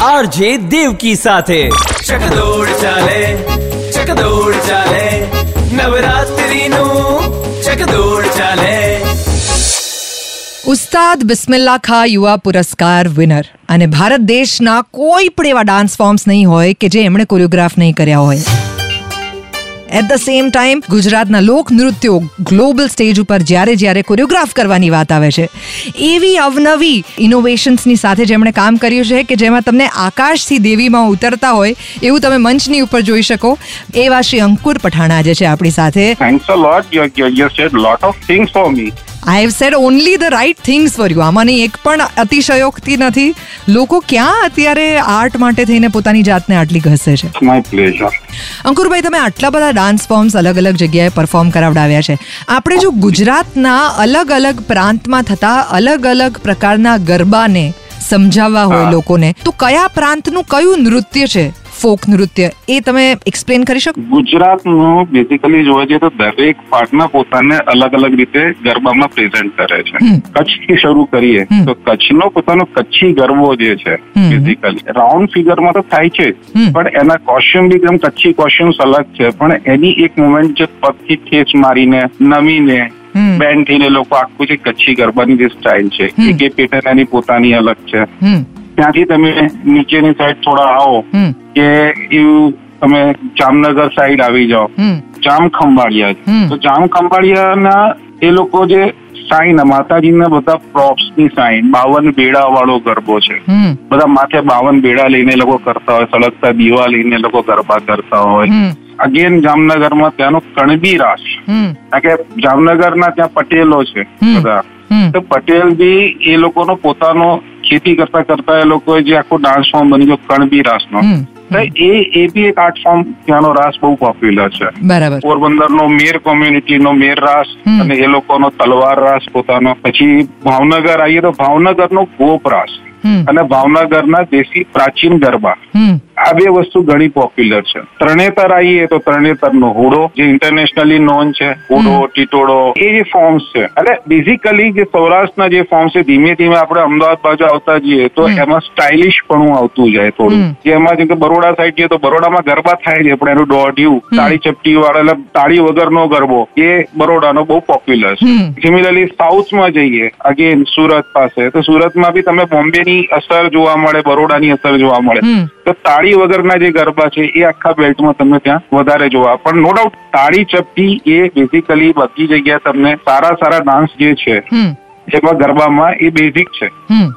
RJ Devki સાથે ચકદોડ ચાલે ચકદોડ ચાલે નવરાત્રીનું ચકદોડ ચાલે ઉસ્તાદ બિસ્મિલ્લા ખા યુવા પુરસ્કાર વિનર અને ભારત દેશના કોઈ પણ એવા ડાન્સ ફોર્મ્સ નહીં હોય કે જે એમણે કોરિયોગ્રાફ નહીં કર્યા હોય એટ ધ સેમ ટાઈમ ગુજરાતના લોક નૃત્યો ગ્લોબલ સ્ટેજ ઉપર જ્યારે જ્યારે કોરિયોગ્રાફ કરવાની વાત આવે છે. એવી અવનવી ઇનોવેશન્સની સાથે જેમણે કામ કર્યું છે કે જેમાં તમને આકાશથી દેવીમાં ઉતરતા હોય એવું તમે મંચની ઉપર જોઈ શકો. એવા શ્રી અંકુર પઠાણા જે છે આપણી સાથે. Thanks a lot you said lot of things for me. I have said only the right things for you આમાંની એક પણ અતિશયોક્તિ નથી. લોકો ક્યાં અત્યારે આર્ટ માટે થઈને પોતાની જાતને આટલી ઘસે છે. અંકુરભાઈ તમે આટલા બધા ડાન્સ ફોર્મ્સ અલગ અલગ જગ્યાએ પરફોર્મ કરાવડાવ્યા છે. આપણે જો ગુજરાતના અલગ અલગ પ્રાંતમાં થતા અલગ અલગ પ્રકારના ગરબાને સમજાવવા હોય લોકોને તો કયા પ્રાંતનું કયું નૃત્ય છે? ફોક નૃત્ય. એ તમે એક્સપ્લેન કરી શકો? ગુજરાતનું બેઝિકલી જોવા જઈએ તો દરેક પાર્ટના પોતાને અલગ અલગ રીતે ગરબામાં પ્રેઝન્ટ કરે છે. કચ્છથી શરૂ કરીએ તો કચ્છનો પોતાનો કચ્છી ગરબો જે છે બેઝિકલી રાઉન્ડ ફિગરમાં તો થાય છે પણ એના કોસ્ટ્યુમ બી એકદમ કચ્છી કોસ્ટ્યુમ્સ અલગ છે પણ એની એક મુમેન્ટ જે પગથી ઠેસ મારીને નમીને. બેન્ડ થઈને લોકો આખું જે કચ્છી ગરબાની જે સ્ટાઇલ છે. એક એ પેટર્ન એની પોતાની અલગ છે. ત્યાંથી તમે નીચેની સાઈડ થોડા આવો. કે એવું તમે જામનગર સાઈડ આવી જાઓ. જામ ખંભાળિયા તો જામ ખંભાળિયાના એ લોકો જે સાઈન માતાજીના બધા પ્રોપ્સની સાઈન બાવન બેડા વાળો ગરબો છે. બધા માથે બાવન બેડા લઈને લોકો કરતા હોય સળગતા દીવા લઈને લોકો ગરબા કરતા હોય. અગેન જામનગરમાં ત્યાંનો કણબી રાસ. કારણ કે જામનગરના ત્યાં પટેલો છે બધા. તો પટેલ બી એ લોકોનો પોતાનો ખેતી કરતા કરતા એ લોકો જે આખો ડાન્સ ફોર્મ બની ગયો કણબી રાસનો. તો એ એ બી એક આર્ટ ફોર્મ ત્યાંનો રાસ બહુ પોપ્યુલર છે. બરાબર. પોરબંદર નો મેર કોમ્યુનિટી નો મેર રાસ અને એ લોકોનો તલવાર રાસ પોતાનો. પછી ભાવનગર આવીએ તો ભાવનગર નો ગોપ રાસ. અને ભાવનગરના દેશી પ્રાચીન ગરબા. આ બે વસ્તુ ઘણી પોપ્યુલર છે. તરણેતર આવીએ તો તરણેતર નો હોડો જે ઇન્ટરનેશનલી નોન છે હોડો ટીટોડો એ જે ફોર્મ્સ છે. એટલે બેઝિકલી જે સૌરાષ્ટ્રના જે ફોર્મ્સ છે ધીમે ધીમે આપણે અમદાવાદ બાજુ આવતા જઈએ તો એમાં સ્ટાઇલિશ પણ આવતું જાય થોડું. જેમાં જેમ કે બરોડા સાઈડ જઈએ તો બરોડામાં ગરબા થાય છે પણ એનું દોઢિયું તાળી ચપટી વાળા એટલે તાળી વગરનો ગરબો એ બરોડાનો બહુ પોપ્યુલર છે. સિમિલરલી સાઉથમાં જઈએ અગેન સુરત પાસે તો સુરતમાં બી તમે બોમ્બેની અસર જોવા મળે બરોડાની અસર જોવા મળે. તો તાળી વગરના જે ગરબા છે, એ આખા બેલ્ટમાં તમને ત્યાં વધારે જોવા. પણ નો ડાઉટ તાળી ચપટી એ બેઝિકલી બધી જગ્યાએ તમને સારા સારા ડાન્સ જે છે એમાં ગરબામાં એ બેઝિક છે.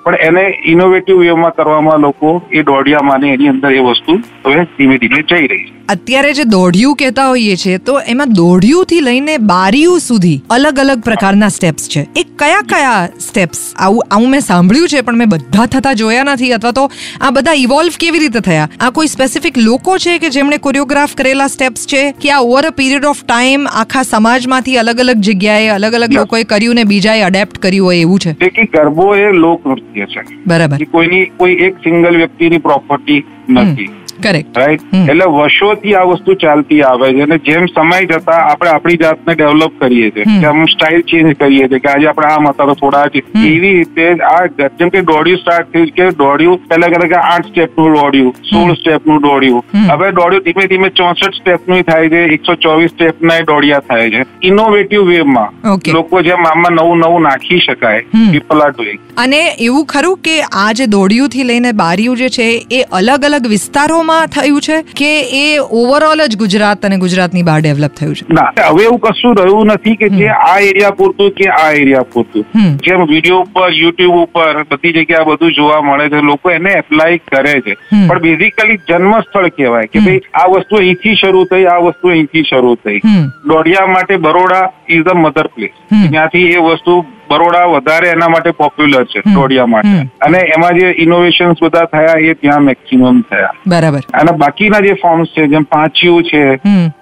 પણ એને ઇનોવેટિવ વેમાં કરવામાં લોકો એ દોઢિયામાં ને એની અંદર એ વસ્તુ હવે ધીમે ધીમે જઈ રહી છે. અત્યારે જે દોઢિયું કહેતા હોઈએ છે તો એમાં દોઢિયું થી લઈને બારીયું સુધી અલગ અલગ પ્રકારના સ્ટેપ્સ છે. એ કયા કયા સ્ટેપ્સ આવું આવું મેં સાંભળ્યું છે પણ મેં બધા થતા જોયા નથી અથવા તો આ બધા ઇવોલ્વ કેવી રીતે થયા? આ કોઈ સ્પેસિફિક લોકો છે કે જેમણે કોરિયોગ્રાફ કરેલા સ્ટેપ્સ છે? કે આ over a period of time આખા સમાજમાંથી અલગ અલગ જગ્યાએ અલગ અલગ લોકોએ કર્યું ને બીજાએ અડેપ્ટ કર્યું હોય એવું છે? એટલે કે ગરબો એ લોક નૃત્ય છે. બરાબર. કોઈની કોઈ એક સિંગલ વ્યક્તિની પ્રોપર્ટી નથી. કરેક્ટ રાઈટ એટલે વર્ષોથી આ વસ્તુ ચાલતી આવે છે અને જેમ સમય જતા આપણે આપણી જાતને ડેવલપ કરીએ છીએ. કે સ્ટાઇલ ચેન્જ કરીએ છીએ કે આજે આપણે આમ હતા તો થોડા એવી રીતે આ જેમ કે દોડ્યું સ્ટાર્ટ થયું કે દોડ્યું પહેલા કહેતા કે આઠ સ્ટેપનું દોડ્યું સોળ સ્ટેપનું દોડ્યું. હવે દોડ્યું ધીમે ધીમે ચોસઠ સ્ટેપનું થાય છે એકસો ચોવીસ સ્ટેપ ના દોડિયા થાય છે. ઇનોવેટિવ વે માં લોકો જેમ આમાં નવું નવું નાખી શકાય. પીપલ આર ડુઈંગ અને એવું ખરું કે આ જે દોડિયું થી લઈને બારીયું જે છે એ અલગ અલગ વિસ્તારોમાં થયું છે કે એ ઓવરઓલ જ ગુજરાત અને ગુજરાતની બહાર ડેવલપ થયું છે? ના હવે એવું કશું રહ્યું નથી કે જે આ એરિયા પૂરતું કે આ એરિયા પૂરતું. જેમ વીડિયો ઉપર યુટ્યુબ ઉપર બધી જગ્યાએ બધું જોવા મળે છે લોકો એને એપ્લાય કરે છે. પણ બેઝિકલી જન્મ સ્થળ કહેવાય કે ભાઈ આ વસ્તુ અહીંથી શરૂ થઈ આ વસ્તુ અહીંથી શરૂ થઈ. દોઢિયા માટે Baroda is the mother place ત્યાંથી એ વસ્તુ બરોડા વધારે એના માટે પોપ્યુલર છે ટોડિયા માટે. અને એમાં જે ઇનોવેશન્સ બધા થયા એ ત્યાં મેક્સિમમ થયા. બરાબર. અને બાકીના જે ફોર્મ્સ છે જેમ પાંચિયું છે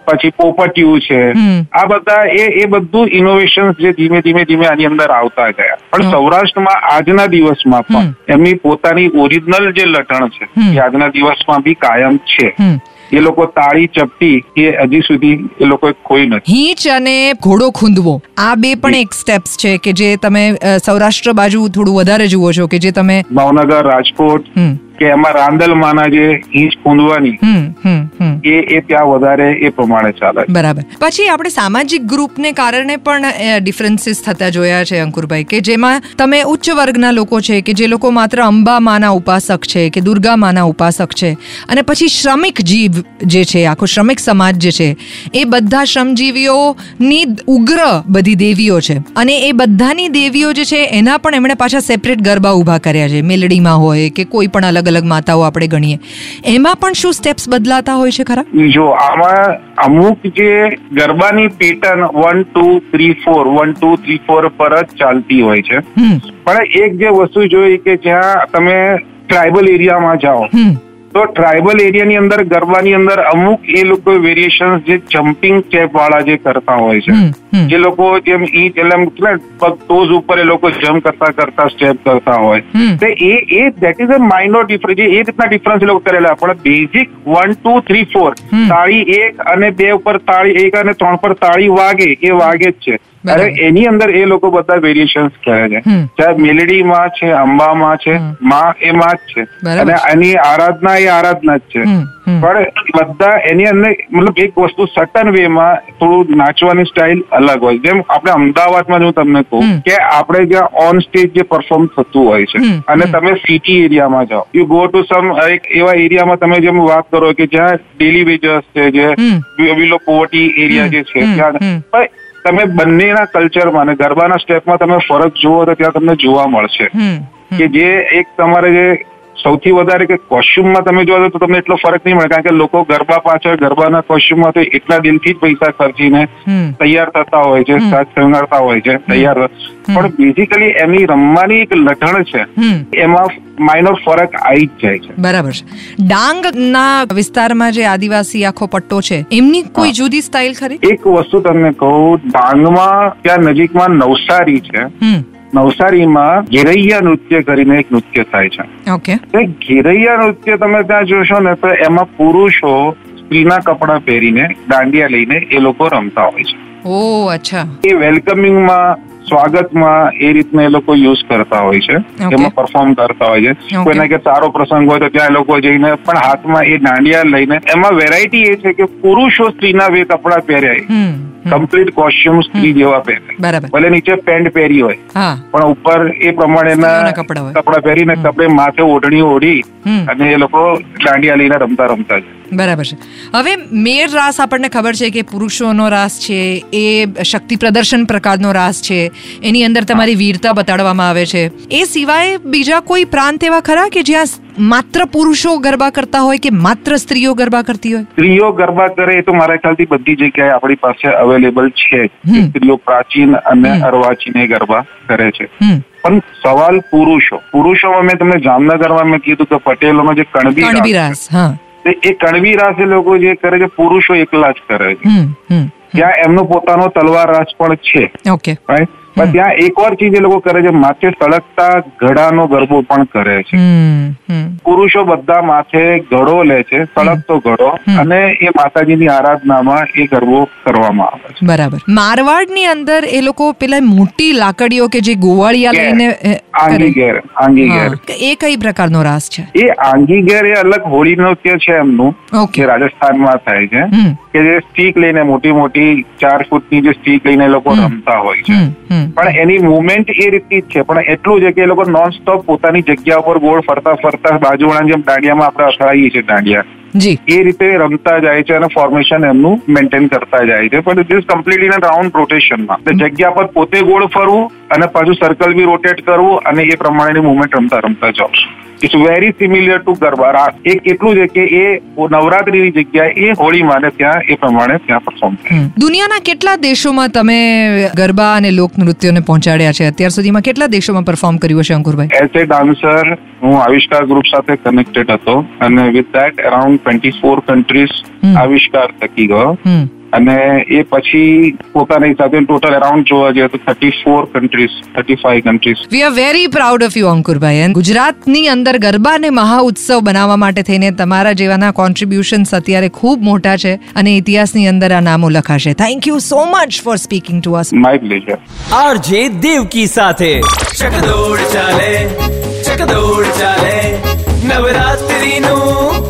પછી પોપટિયું છે આ બધા એ એ બધું ઇનોવેશન જે ધીમે ધીમે ધીમે આની અંદર આવતા ગયા. પણ સૌરાષ્ટ્રમાં આજના દિવસમાં પણ એમની પોતાની ઓરિજિનલ જે લટણ છે એ આજના દિવસમાં બી કાયમ છે. એ લોકો તાળી ચપટી એ હજી સુધી એ લોકોએ ખોઈ નથી. હીચ અને ઘોડો ખૂંદવો આ બે પણ એક સ્ટેપ્સ છે કે જે તમે સૌરાષ્ટ્ર બાજુ થોડું વધારે જુઓ છો કે જે તમે ભાવનગર રાજકોટ હમ. કે એમાં રાંદલમાંના જે ઈંચ હમ એ એ ત્યાં વધારે એ પ્રમાણે ચાલે છે. બરાબર. પછી આપણે સામાજિક ગ્રુપને કારણે પણ ડિફરન્સીસ થતા જોયા છે અંકુરભાઈ કે જેમાં તમે ઉચ્ચ વર્ગના લોકો છે કે જે લોકો માત્ર અંબા માના ઉપાસક છે કે દુર્ગા માના ઉપાસક છે અને પછી શ્રમિક જીવ જે છે આખો શ્રમિક સમાજ જે છે એ બધા શ્રમજીવીઓની ઉગ્ર બધી દેવીઓ છે. અને એ બધાની દેવીઓ જે છે એના પણ એમણે પાછા સેપરેટ ગરબા ઊભા કર્યા છે. મેલડીમાં હોય કે કોઈ પણ અલગ અલગ માતાઓ આપણે ગણીએ. એમાં પણ શું સ્ટેપ્સ બદલાતા હોય છે ખરા? જો આમાં અમુક જે ગરબાની pattern one two three four one two three four પર જ ચાલતી હોય છે. પણ એક જે વસ્તુ જોઈ કે જ્યાં તમે ટ્રાઇબલ એરિયામાં જાઓ તો ટ્રાઇબલ એરિયાની અંદર ગરબાની અંદર અમુક એ લોકો વેરિએશન જે જમ્પિંગ સ્ટેપ વાળા જે કરતા હોય છે. જે લોકો જેમ ઈટ એટલે ટોઝ ઉપર એ લોકો જમ્પ કરતા કરતા સ્ટેપ કરતા હોય. તો એ એ that is a minor difference એ રીતના ડિફરન્સ લોકો કરેલા. પણ basic one two three four તાળી એક અને બે ઉપર તાળી એક અને ત્રણ પર તાળી વાગે એ વાગે જ છે. અરે એની અંદર એ લોકો બધા વેરિએશન કરે છે. ચાહે મેલેડી માં છે અંબામાં છે માં એ માં જ છે. અને એની આરાધના એ આરાધના જ છે. પણ બધા એની અંદર મતલબ એક વસ્તુ સટન વે માં થોડું નાચવાની સ્ટાઇલ અલગ હોય. જેમ આપણે અમદાવાદમાં જો તમને કહું કે આપણે જ્યાં ઓન સ્ટેજ જે પરફોર્મ થતું હોય છે અને તમે સિટી એરિયામાં જાઓ. યુ ગો ટુ સમ એક એવા એરિયામાં તમે જેમ વાત કરો કે જ્યાં ડેલી વેજર્સ છે જે. વિલો પોવર્ટી એરિયા જે છે ત્યાં તમે બંનેના કલ્ચરમાં અને ગરબાના સ્ટેપમાં તમે ફરક જુઓ તો ત્યાં તમને જોવા મળશે. કે જે એક તમારે જે સૌથી વધારે કે કોસ્ચ્યુમમાં તમે જોવા તો તમને એટલો ફરક નહીં મળે કારણ કે લોકો ગરબા પાછળ ગરબાના કોસ્ચ્યુમમાં તો એટલા દિલથી જ પૈસા ખર્ચીને તૈયાર થતા હોય છે. સાજ શણગારતા હોય છે તૈયાર પણ બેઝિકલી એમની રમવાની એક લઢણ છે એમાં માઇનોર ફરક આવી જ જાય છે. બરાબર છે. ડાંગના વિસ્તારમાં જે આદિવાસી આખો પટ્ટો છે એમની કોઈ જુદી સ્ટાઇલ ખરી? એક વસ્તુ તમને કહું ડાંગમાં ત્યાં નજીકમાં નવસારી છે. નવસારીમાં ઘેરૈયા નૃત્ય કરીને એક નૃત્ય થાય છે. ઓકે. ઘેરૈયા નૃત્ય તમે ત્યાં જોશો ને તો એમાં પુરુષો સ્ત્રીના કપડાં પહેરીને દાંડિયા લઈને એ લોકો રમતા હોય છે. ઓ અચ્છા. એ વેલકમિંગમાં સ્વાગતમાં એ રીતના એ લોકો યુઝ કરતા હોય છે. એમાં પરફોર્મ કરતા હોય છે. કોઈને કે સારો પ્રસંગ હોય તો ત્યાં લોકો જઈને પણ હાથમાં એ દાંડિયા લઈને એમાં વેરાયટી એ છે કે પુરુષો સ્ત્રીના બે કપડાં પહેર્યા. કમ્પ્લીટ કોસ્ચ્યુમ સ્ત્રી જેવા પહેરે. ભલે નીચે પેન્ટ પહેરી હોય પણ ઉપર એ પ્રમાણેના. કપડાં પહેરીને કપડે માથે ઓઢણી ઓઢી અને એ લોકો દાંડિયા લઈને રમતા રમતા છે બરાબર છે. હવે મેર રાસ આપણને ખબર છે કે પુરુષોનો રાસ છે એ શક્તિ પ્રદર્શન પ્રકારનો રાસ છે એની અંદર તમારી વીરતા બતાડવામાં આવે છે. એ સિવાય બીજા કોઈ પ્રાંત એવા ખરા કે જ્યાં માત્ર પુરુષો ગરબા કરતા હોય કે માત્ર સ્ત્રીઓ ગરબા કરતી હોય? સ્ત્રીઓ ગરબા કરે એ તો મારા ખ્યાલથી બધી જગ્યાએ આપણી પાસે અવેલેબલ છે. સ્ત્રીઓ પ્રાચીન અને. અર્વાચીન એ ગરબા કરે છે. પણ સવાલ પુરુષો. પુરુષોમાં મેં તમને જામનગરમાં મેં કીધું કે પટેલોનો જે કણબી રાસ હા. એ કણવી રાસ એ લોકો જે કરે છે પુરુષો એકલા જ કરે છે. ત્યાં એમનો પોતાનો તલવાર રાસ પણ છે. ઓકે? પણ ત્યાં એક વાર ચીજ એ લોકો કરે છે માથે સળગતા ઘડાનો ગરબો પણ કરે છે. પુરુષો બધા માથે ઘડો લે છે સળગતો ઘડો અને એ માતાજીની આરાધનામાં એ ગરબો કરવામાં આવે છે. બરાબર. મારવાડની અંદર એ લોકો પેલા મોટી લાકડીઓ કે જે ગોવાળિયા લઈને આંગી ઘેર આંગી ઘેર. એ કઈ પ્રકારનો રાસ છે? એ આંગી ઘેર એ અલગ હોળી નૃત્ય છે એમનું કે રાજસ્થાનમાં થાય છે કે જે સ્ટીક લઈને મોટી મોટી ચાર ફૂટની જે સ્ટીક લઈને એ લોકો રમતા હોય છે. પણ એની મુવમેન્ટ એ રીતની જ છે પણ એટલું છે કે એ લોકો નોન સ્ટોપ પોતાની જગ્યા ઉપર ગોળ ફરતા ફરતા બાજુવાળા જેમ દાંડિયામાં આપણે અથડાઈએ છીએ દાંડિયા જી. એ રીતે રમતા જાય છે અને ફોર્મેશન એમનું મેન્ટેન કરતા જાય છે. પણ it is completely in round રોટેશનમાં એટલે જગ્યા પર પોતે ગોળ ફરવું અને પાછું સર્કલ બી રોટેટ કરવું અને એ પ્રમાણેની મુવમેન્ટ રમતા રમતા જાઓ it's very similar to garba raas એ કેટલું છે કે એ નવરાત્રીની જગ્યાએ એ હોળીમાં ને ત્યાં એ પ્રમાણે ત્યાં પરફોર્મ થાય દુનિયાના કેટલા દેશોમાં તમે ગરબા અને લોક નૃત્યોને પહોંચાડ્યા છે? અત્યાર સુધીમાં કેટલા દેશોમાં પરફોર્મ કર્યું છે અંકુરભાઈ? એઝ એ ડાન્સર હું આવિષ્કાર ગ્રુપ સાથે કનેક્ટેડ હતો અને with that around twenty four countries. આવિષ્કાર થકી ગયો. અને એ પછી પોતાની સાથે ટોટલ અરાઉન્ડ જોવા જઈએ તો thirty four countries thirty five countries we are very proud of you અંકુરભાઈ And ગુજરાતની અંદર ગરબાને મહા ઉત્સવ બનાવવા માટે થઈને તમારા જેવાના કોન્ટ્રીબ્યુશન્સ અત્યારે ખૂબ મોટા છે અને ઇતિહાસની અંદર આ નામો લખાશે. Thank you so much for speaking to us my pleasure RJ Devki સાથે ચકદોડ ચાલે ચકદોડ ચાલે નવરાત્રીનું